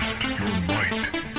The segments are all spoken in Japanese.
Test your might.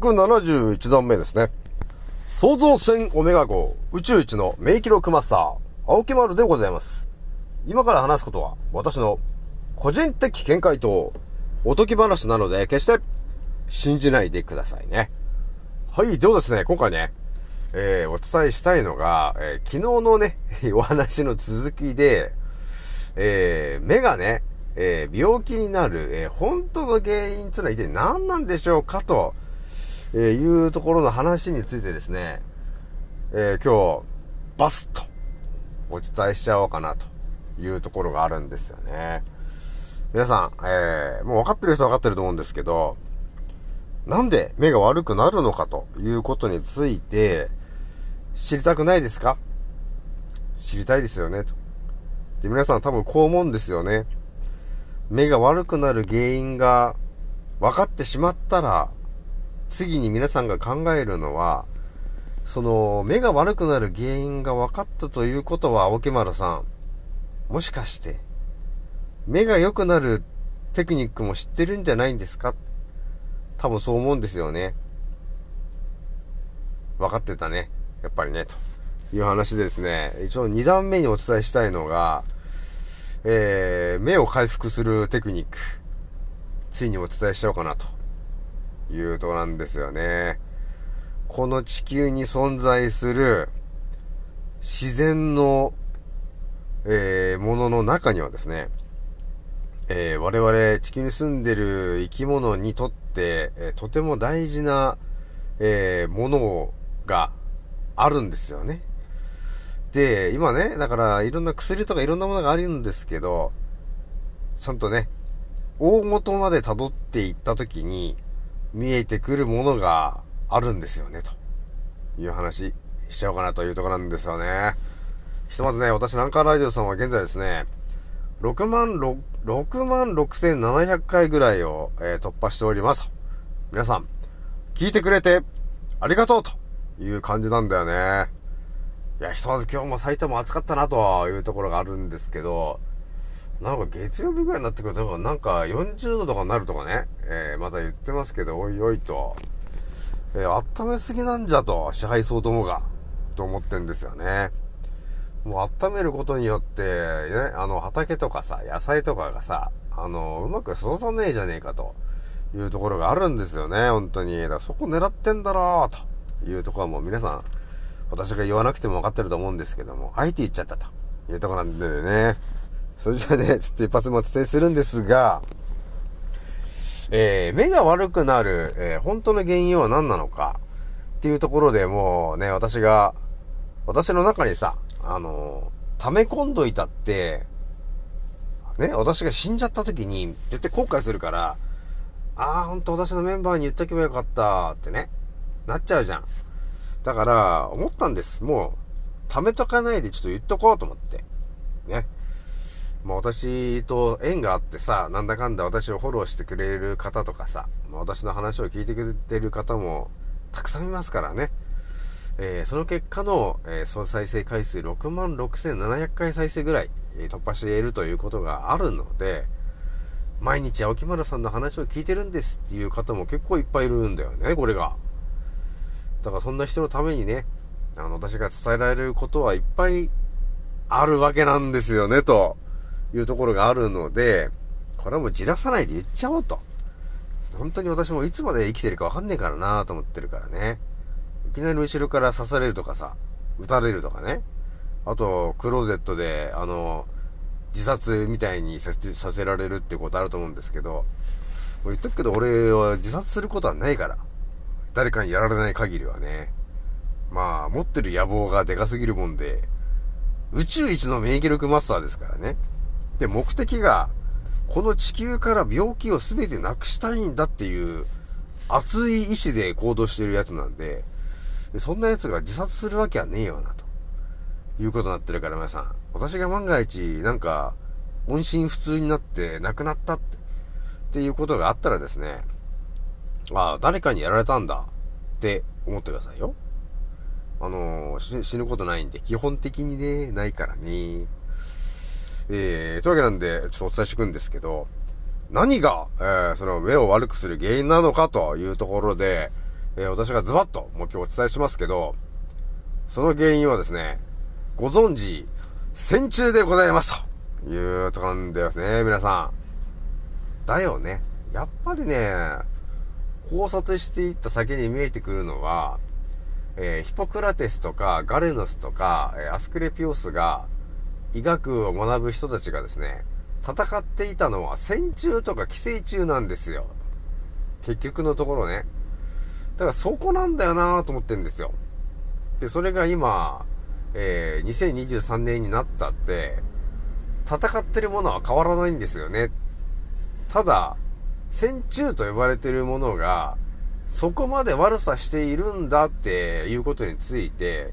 871段目ですね。創造船オメガ号宇宙一の名記録マスター、青木丸でございます。今から話すことは私の個人的見解とおとぎ話なので決して信じないでくださいね。はい、ではですね、今回ね、えー、お伝えしたいのが、えー、昨日のね、お話の続きで、えー、目がね、えー、病気になる、えー、本当の原因っていうのは一体何なんでしょうかと、えー、いうところの話についてですね、えー、今日、バスッとお伝えしちゃおうかなというところがあるんですよね。皆さん、えー、もう分かってる人は分かってると思うんですけど、なんで目が悪くなるのかということについて、知りたくないですか？知りたいですよね、と。で、皆さん多分こう思うんですよね。目が悪くなる原因が分かってしまったら、次に皆さんが考えるのは、その、目が悪くなる原因が分かったということは、青木丸さん、もしかして、目が良くなるテクニックも知ってるんじゃないんですか？多分そう思うんですよね。分かってたね。やっぱりね、という話でですね、一応2段目にお伝えしたいのが、えー、目を回復するテクニック、ついにお伝えしちゃおうかなというとこなんですよね。この地球に存在する自然の、えー、ものの中にはですね、えー、我々地球に住んでる生き物にとって、えー、とても大事な、え、ものがあるんですよね。で、今ね、だからいろんな薬とかいろんなものがあるんですけど、ちゃんとね、大元まで辿っていったときに、見えてくるものがあるんですよね、という話しちゃおうかなというところなんですよね。ひとまずね、私、南海ラジオさんは現在ですね、6万6、6万6700回ぐらいを、えー、突破しております。皆さん、聞いてくれてありがとうという感じなんだよね。いや、ひとまず今日も埼玉暑かったなというところがあるんですけど、なんか月曜日ぐらいになってくると、なんか40度とかになるとかね、えー、また言ってますけど、おいおいと、えー、温めすぎなんじゃと、支配層どもが、と思ってんですよね。もう温めることによって、ね、あの、畑とかさ、野菜とかがさ、あの、うまく育たねえじゃねえかというところがあるんですよね、本当に。だからそこ狙ってんだろう、というところはもう皆さん、私が言わなくても分かってると思うんですけども、あえて言っちゃったというところなんでね。それじゃあね、ちょっと一発目お伝えするんですが、えー、目が悪くなる、えー、本当の原因は何なのかっていうところでもうね、私が、私の中にさ、あのー、溜め込んどいたって、ね、私が死んじゃった時に絶対後悔するから、ああ、ほんと私のメンバーに言っとけばよかったってね、なっちゃうじゃん。だから、思ったんです。もう、貯めとかないでちょっと言っとこうと思って。ね。まあ私と縁があってさ、なんだかんだ私をフォローしてくれる方とかさ、まあ、私の話を聞いてくれてる方もたくさんいますからね。えー、その結果の、えー、総再生回数6万6700回再生ぐらい、えー、突破しているということがあるので、毎日青木丸さんの話を聞いてるんですっていう方も結構いっぱいいるんだよね、これが。だからそんな人のためにね、あの、私が伝えられることはいっぱいあるわけなんですよね、というところがあるので、これはもうじらさないで言っちゃおうと。本当に私もいつまで生きてるかわかんねえからなと思ってるからね。いきなり後ろから刺されるとかさ、撃たれるとかね。あと、クローゼットで、あの、自殺みたいにさせられるってことあると思うんですけど、もう言っとくけど俺は自殺することはないから。誰かにやられない限りはね。まあ、持ってる野望がでかすぎるもんで、宇宙一の免疫力マスターですからね。で、目的が、この地球から病気を全てなくしたいんだっていう熱い意志で行動してるやつなんで、そんな奴が自殺するわけはねえよな、ということになってるから皆さん。私が万が一、なんか、音信不通になって亡くなったって、っていうことがあったらですね、ああ、誰かにやられたんだって思ってくださいよ。あのー、死ぬことないんで、基本的にね、ないからね。えー、というわけなんで、ちょっとお伝えしていくんですけど、何が、えー、その目を悪くする原因なのかというところで、えー、私がズバッと、もう今日お伝えしますけど、その原因はですね、ご存知、戦中でございますというとこなんですね、皆さん。だよね。やっぱりね、考察していった先に見えてくるのは、えー、ヒポクラテスとかガレノスとか、え、アスクレピオスが医学を学ぶ人たちがですね、戦っていたのは戦中とか寄生虫なんですよ。結局のところね。だからそこなんだよなぁと思ってるんですよ。で、それが今、えー、2023年になったって、戦ってるものは変わらないんですよね。ただ、戦中と呼ばれてるものが、そこまで悪さしているんだっていうことについて、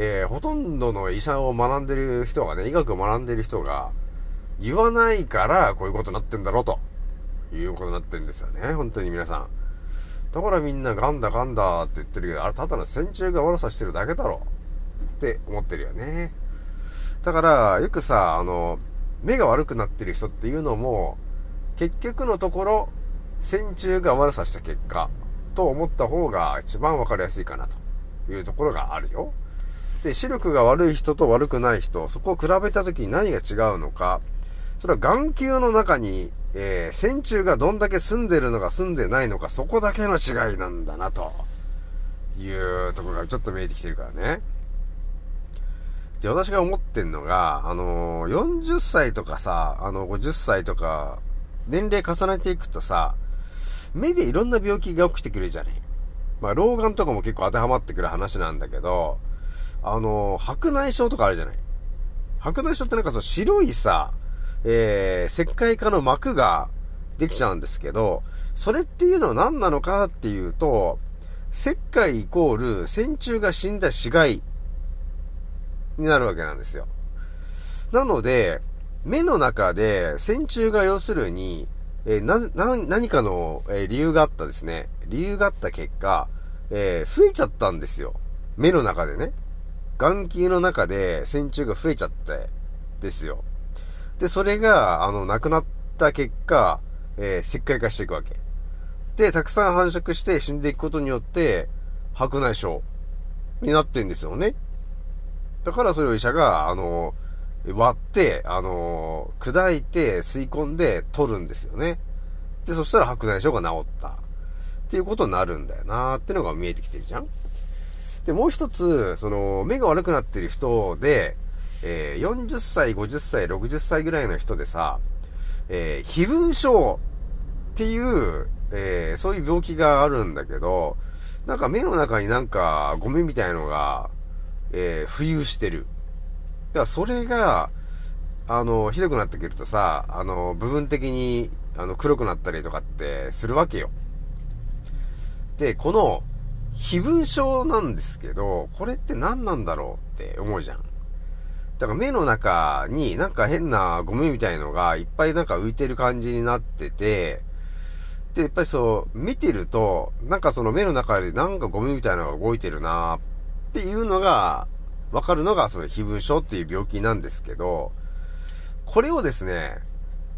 えー、ほとんどの医者を学んでる人がね、医学を学んでる人が、言わないから、こういうことになってんだろうと、いうことになってるんですよね。本当に皆さん。だからみんなガンダガンダって言ってるけど、あれただの戦中が悪さしてるだけだろ。って思ってるよね。だから、よくさ、あの、目が悪くなってる人っていうのも、結局のところ、戦中が悪さした結果、と思った方が一番わかりやすいかなというところがあるよ。で、視力が悪い人と悪くない人、そこを比べた時に何が違うのか、それは眼球の中に、えー、線虫がどんだけ住んでるのか住んでないのか、そこだけの違いなんだな、というところがちょっと見えてきてるからね。で、私が思ってんのが、あのー、40歳とかさ、あの、50歳とか、年齢重ねていくとさ、目でいろんな病気が起きてくるじゃね。まあ、老眼とかも結構当てはまってくる話なんだけど、あの、白内障とかあるじゃない。白内障ってなんかその白いさ、えー、石灰化の膜ができちゃうんですけど、それっていうのは何なのかっていうと、石灰イコール線虫が死んだ死骸になるわけなんですよ。なので、目の中で線虫が要するに、えー、な、な、何かの、えー、理由があったですね。理由があった結果、えー、増えちゃったんですよ。目の中でね。眼球の中で線虫が増えちゃって、ですよ。で、それが、あの、亡くなった結果、えー、石灰化していくわけ。で、たくさん繁殖して死んでいくことによって、白内障になってんですよね。だからそれを医者が、あの、割って、あの砕いて吸い込んで取るんですよね。で、そしたら白内障が治った。っていうことになるんだよなーってのが見えてきてるじゃん。で、もう一つ、その、目が悪くなってる人で、えー、40歳、50歳、60歳ぐらいの人でさ、えー、非分症っていう、えー、そういう病気があるんだけど、なんか目の中になんかゴミみたいのが、えー、浮遊してる。だからそれが、あの、ひどくなってくるとさ、あの、部分的に、あの、黒くなったりとかってするわけよ。で、この、非分症なんですけど、これって何なんだろうって思うじゃん。だから目の中になんか変なゴミみたいのがいっぱいなんか浮いてる感じになってて、で、やっぱりそう、見てると、なんかその目の中でなんかゴミみたいなのが動いてるなっていうのが、わかるのがその非分症っていう病気なんですけど、これをですね、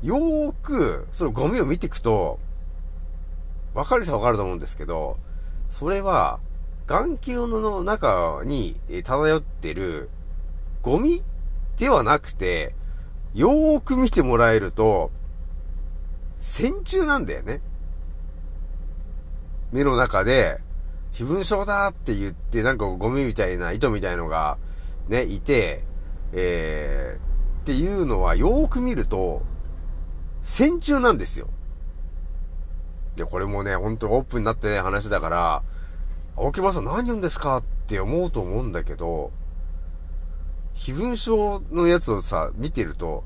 よーく、そのゴミを見ていくと、わかる人はわかると思うんですけど、それは、眼球の中に漂ってるゴミではなくて、よーく見てもらえると、線虫なんだよね。目の中で、非分症だって言って、なんかゴミみたいな糸みたいのが、ね、いて、えー、っていうのはよーく見ると、線虫なんですよ。で、これもね、本当にオープンになってね、話だから、青木マさん何言うんですかって思うと思うんだけど、非分症のやつをさ、見てると、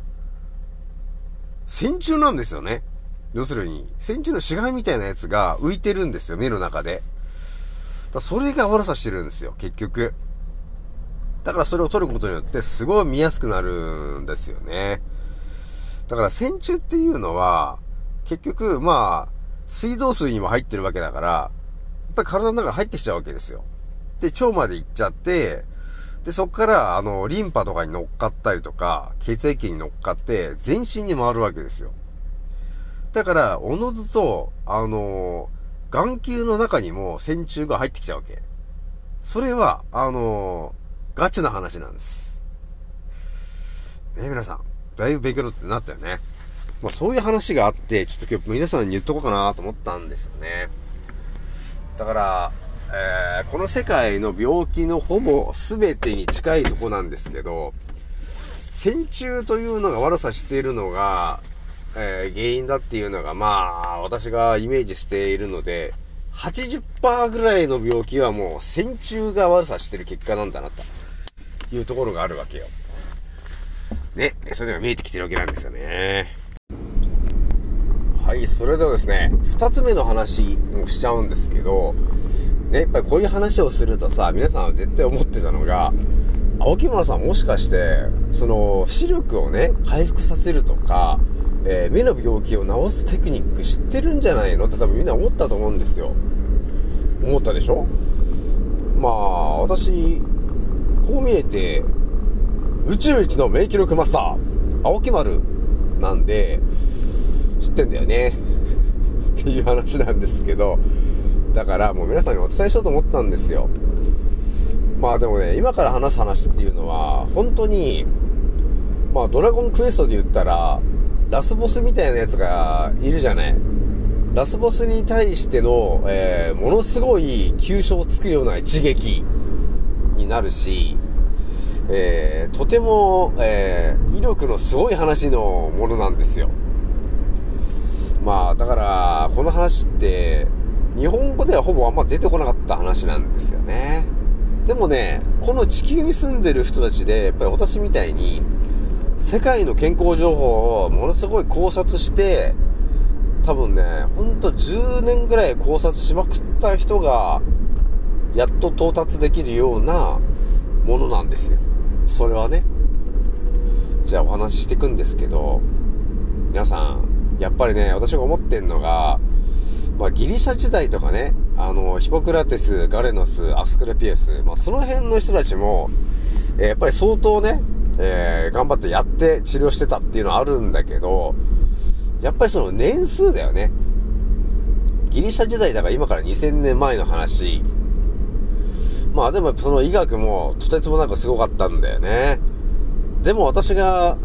線虫なんですよね。要するに、線虫の死骸みたいなやつが浮いてるんですよ、目の中で。だそれが悪さしてるんですよ、結局。だからそれを取ることによって、すごい見やすくなるんですよね。だから線虫っていうのは、結局、まあ、水道水にも入ってるわけだから、やっぱり体の中に入ってきちゃうわけですよ。で、腸まで行っちゃって、で、そっから、あの、リンパとかに乗っかったりとか、血液に乗っかって、全身に回るわけですよ。だから、おのずと、あの、眼球の中にも線虫が入ってきちゃうわけ。それは、あの、ガチな話なんです。ね皆さん、だいぶ勉強ってなったよね。まあそういう話があって、ちょっと今日皆さんに言っとこうかなと思ったんですよね。だから、えー、この世界の病気のほぼ全てに近いとこなんですけど、線虫というのが悪さしているのが、えー、原因だっていうのが、まあ、私がイメージしているので、80%ぐらいの病気はもう線虫が悪さしてる結果なんだな、というところがあるわけよ。ね、それが見えてきてるわけなんですよね。はい、それではですね、二つ目の話をしちゃうんですけど、ね、やっぱりこういう話をするとさ、皆さんは絶対思ってたのが、青木村さんもしかして、その、視力をね、回復させるとか、えー、目の病気を治すテクニック知ってるんじゃないの？って多分みんな思ったと思うんですよ。思ったでしょ？まあ、私、こう見えて、宇宙一の免疫力マスター、青木丸なんで、ってんだよね。っていう話なんですけど、だからもう皆さんにお伝えしようと思ったんですよ。まあでもね、今から話す話っていうのは、本当に、まあドラゴンクエストで言ったら、ラスボスみたいなやつがいるじゃない。ラスボスに対しての、えー、ものすごい急所をつくような一撃になるし、えー、とても、えー、威力のすごい話のものなんですよ。まあ、だから、この話って、日本語ではほぼあんま出てこなかった話なんですよね。でもね、この地球に住んでる人たちで、やっぱり私みたいに、世界の健康情報をものすごい考察して、多分ね、ほんと10年ぐらい考察しまくった人が、やっと到達できるようなものなんですよ。それはね。じゃあお話ししていくんですけど、皆さん、やっぱりね、私が思ってんのが、まあ、ギリシャ時代とかね、あの、ヒポクラテス、ガレノス、アスクレピエス、まあ、その辺の人たちも、え、やっぱり相当ね、えー、頑張ってやって治療してたっていうのはあるんだけど、やっぱりその年数だよね。ギリシャ時代だから今から2000年前の話。まあでもその医学もとてつもなくすごかったんだよね。でも私が、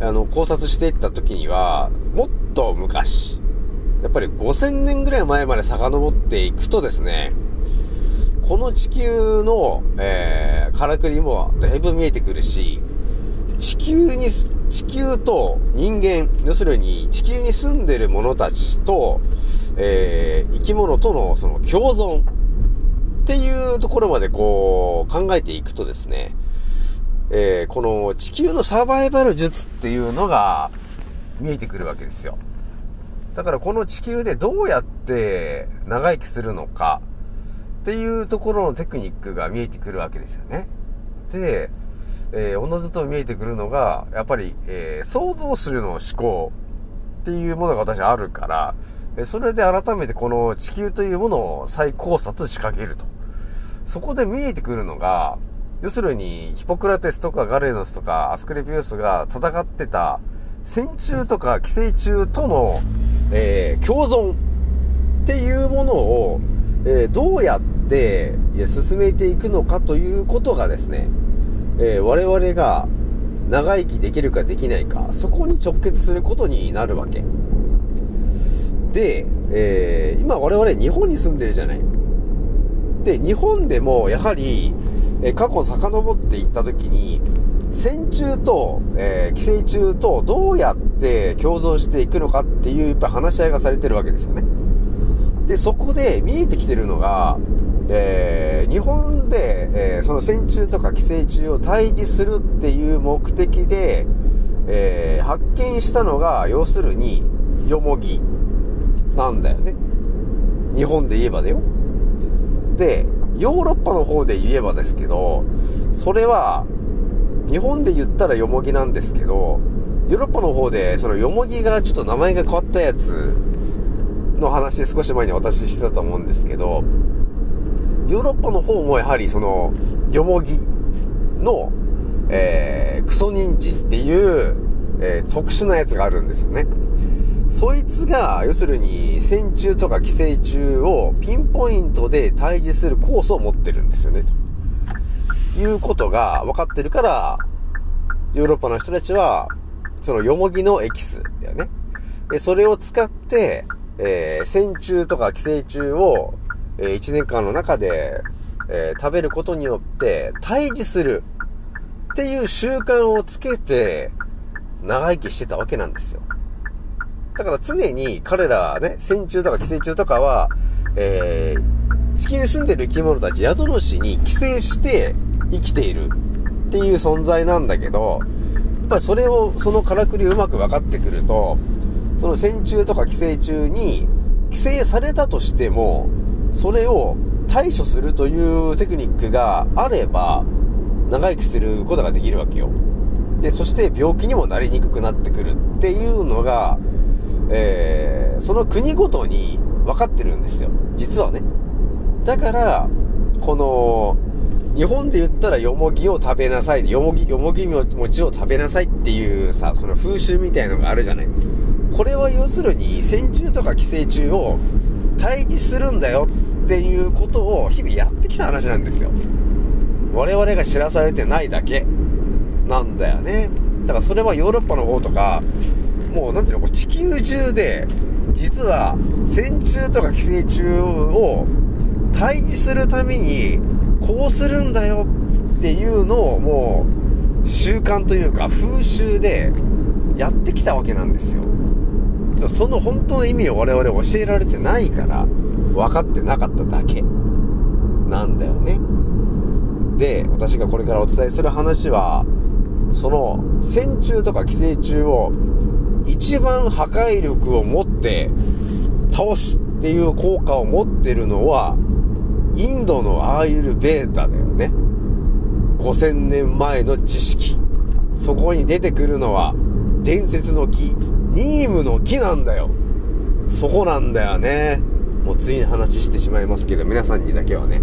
あの、考察していった時には、もっと昔、やっぱり5000年ぐらい前まで遡っていくとですね、この地球の、えー、からくりもだいぶ見えてくるし、地球に、地球と人間、要するに地球に住んでる者たちと、えー、生き物とのその共存っていうところまでこう考えていくとですね、えー、この地球のサバイバル術っていうのが見えてくるわけですよ。だからこの地球でどうやって長生きするのかっていうところのテクニックが見えてくるわけですよね。で、えー、おのずと見えてくるのが、やっぱり、えー、想像するの思考っていうものが私あるから、えそれで改めてこの地球というものを再考察仕掛けると。そこで見えてくるのが、要するに、ヒポクラテスとかガレノスとかアスクレピウスが戦ってた線虫とか寄生虫との、えー、共存っていうものを、えー、どうやって進めていくのかということがですね、えー、我々が長生きできるかできないか、そこに直結することになるわけ。で、えー、今我々日本に住んでるじゃない。で、日本でもやはり、え過去遡っていった時に、戦中と、えー、寄生虫とどうやって共存していくのかっていうやっぱ話し合いがされてるわけですよね。で、そこで見えてきてるのが、えー、日本で、えー、その戦中とか寄生虫を退治するっていう目的で、えー、発見したのが、要するに、よもぎなんだよね。日本で言えばだよ。で、ヨーロッパの方で言えばですけど、それは、日本で言ったらよもぎなんですけど、ヨーロッパの方で、そのよもぎがちょっと名前が変わったやつの話少し前に私してたと思うんですけど、ヨーロッパの方もやはりその、よもぎの、えー、クソニンジンっていう、えー、特殊なやつがあるんですよね。そいつが、要するに、線虫とか寄生虫をピンポイントで退治するコースを持ってるんですよね、ということが分かってるから、ヨーロッパの人たちは、そのよもぎのエキスだよね。で、それを使って、えー、線虫とか寄生虫を、えー、1年間の中で、えー、食べることによって退治するっていう習慣をつけて長生きしてたわけなんですよ。だから常に彼らね、線虫とか寄生虫とかは、えー、地球に住んでる生き物たち、宿主に寄生して生きているっていう存在なんだけど、やっぱりそれを、そのからくりをうまく分かってくると、その線虫とか寄生虫に寄生されたとしても、それを対処するというテクニックがあれば、長生きすることができるわけよ。で、そして病気にもなりにくくなってくるっていうのが、えー、その国ごとに分かってるんですよ。実はね。だから、この、日本で言ったらよもぎを食べなさい、よもぎ、よもぎ餅を食べなさいっていうさ、その風習みたいのがあるじゃない。これは要するに、線虫とか寄生虫を退治するんだよっていうことを日々やってきた話なんですよ。我々が知らされてないだけなんだよね。だからそれはヨーロッパの方とか、もうなんていうの、地球中で、実は線虫とか寄生虫を退治するために、こうするんだよっていうのをもう習慣というか風習でやってきたわけなんですよ。その本当の意味を我々教えられてないから分かってなかっただけなんだよね。で、私がこれからお伝えする話は、その線虫とか寄生虫を一番破壊力を持って倒すっていう効果を持ってるのは、インドのアーユルベータだよね。5000年前の知識。そこに出てくるのは、伝説の木、ニームの木なんだよ。そこなんだよね。もうついに話してしまいますけど、皆さんにだけはね。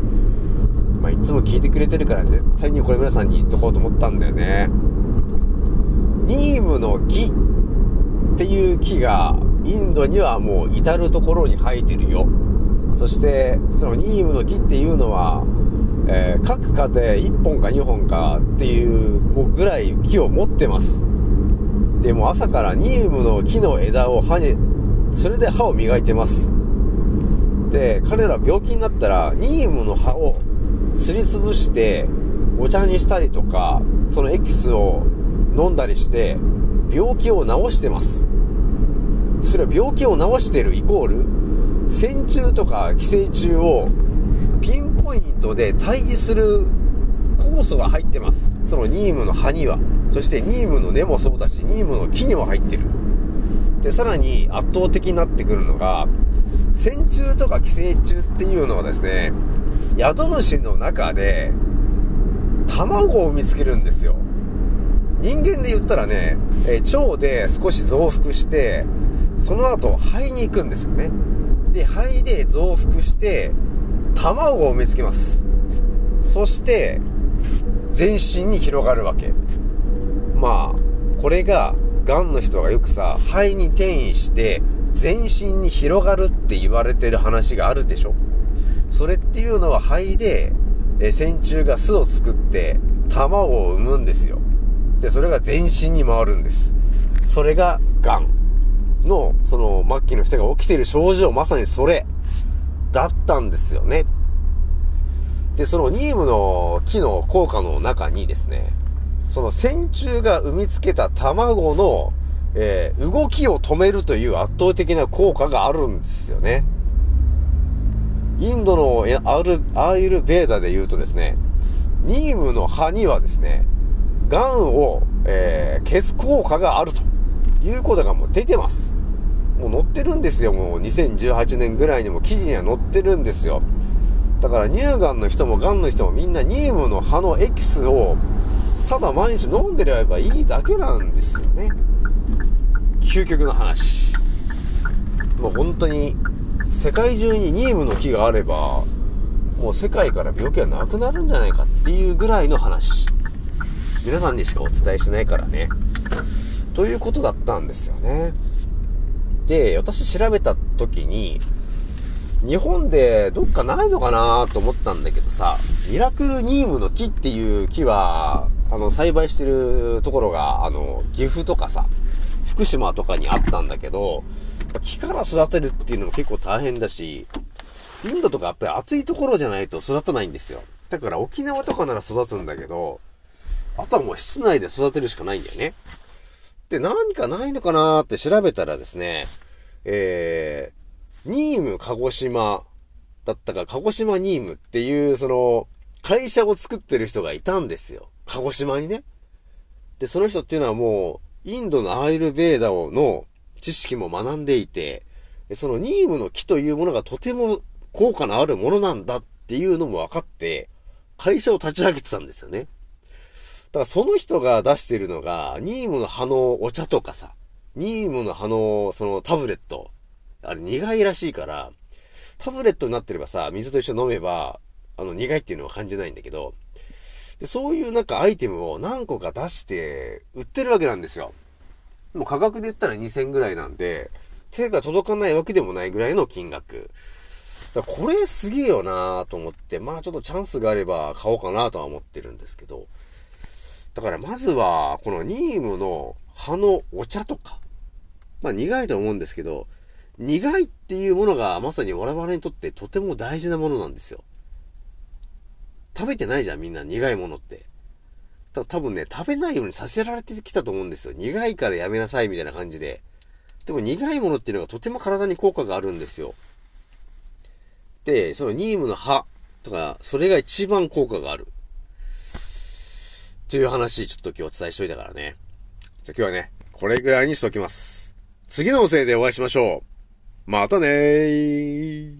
まあ、いつも聞いてくれてるから絶対にこれ皆さんに言っとこうと思ったんだよね。ニームの木っていう木がインドにはもう至る所に生えてるよ。そして、そのニームの木っていうのは、えー、各家庭1本か2本かっていうぐらい木を持ってます。でも朝からニームの木の枝を歯に、それで歯を磨いてます。で、彼ら病気になったら、ニームの葉をすりつぶしてお茶にしたりとか、そのエキスを飲んだりして、病気を治してます。それは病気を治しているイコール、線虫とか寄生虫をピンポイントで退治する酵素が入ってます。そのニームの葉には。そしてニームの根もそうだし、ニームの木にも入ってる。で、さらに圧倒的になってくるのが、線虫とか寄生虫っていうのはですね、宿主の中で卵を見つけるんですよ。人間で言ったらね、え腸で少し増幅して、その後肺に行くんですよね。で、肺で増幅して、卵を見つけます。そして、全身に広がるわけ。まあ、これが、癌の人がよくさ、肺に転移して、全身に広がるって言われてる話があるでしょ。それっていうのは肺で、え線虫が巣を作って、卵を産むんですよ。で、それが全身に回るんです。それが、癌の、その、末期の人が起きている症状、まさにそれ、だったんですよね。で、そのニームの木の効果の中にですね、その線虫が産みつけた卵の、えー、動きを止めるという圧倒的な効果があるんですよね。インドのアルアールベーダで言うとですね、ニームの葉にはですね、癌を、えー、消す効果があるということがもう出てます。もう載ってるんですよ。もう2018年ぐらいにも記事には載ってるんですよ。だから乳がんの人もがんの人もみんなニームの葉のエキスをただ毎日飲んでればいいだけなんですよね。究極の話。もう本当に世界中にニームの木があればもう世界から病気はなくなるんじゃないかっていうぐらいの話。皆さんにしかお伝えしないからね。ということだったんですよね。で、私調べた時に、日本でどっかないのかなと思ったんだけどさ、ミラクルニームの木っていう木は、あの、栽培してるところが、あの、岐阜とかさ、福島とかにあったんだけど、木から育てるっていうのも結構大変だし、インドとかやっぱり暑いところじゃないと育たないんですよ。だから沖縄とかなら育つんだけど、あとはもう室内で育てるしかないんだよね。で、何かないのかなって調べたらですね、えー、ニーム鹿児島だったか、鹿児島ニームっていう、その、会社を作ってる人がいたんですよ。鹿児島にね。で、その人っていうのはもう、インドのアイルベーダをの知識も学んでいて、そのニームの木というものがとても効果のあるものなんだっていうのも分かって、会社を立ち上げてたんですよね。だからその人が出してるのが、ニームの葉のお茶とかさ、ニームの葉のそのタブレット、あれ苦いらしいから、タブレットになってればさ、水と一緒に飲めば、あの苦いっていうのは感じないんだけど、でそういうなんかアイテムを何個か出して売ってるわけなんですよ。もう価格で言ったら2000ぐらいなんで、手が届かないわけでもないぐらいの金額。だこれすげえよなと思って、まあちょっとチャンスがあれば買おうかなとは思ってるんですけど、だからまずは、このニームの葉のお茶とか、まあ苦いと思うんですけど、苦いっていうものがまさに我々にとってとても大事なものなんですよ。食べてないじゃん、みんな苦いものって。た多分ね、食べないようにさせられてきたと思うんですよ。苦いからやめなさいみたいな感じで。でも苦いものっていうのがとても体に効果があるんですよ。で、そのニームの葉とか、それが一番効果がある。という話、ちょっと今日お伝えしといたからね。じゃあ今日はね、これぐらいにしときます。次のおせいでお会いしましょう。またねー。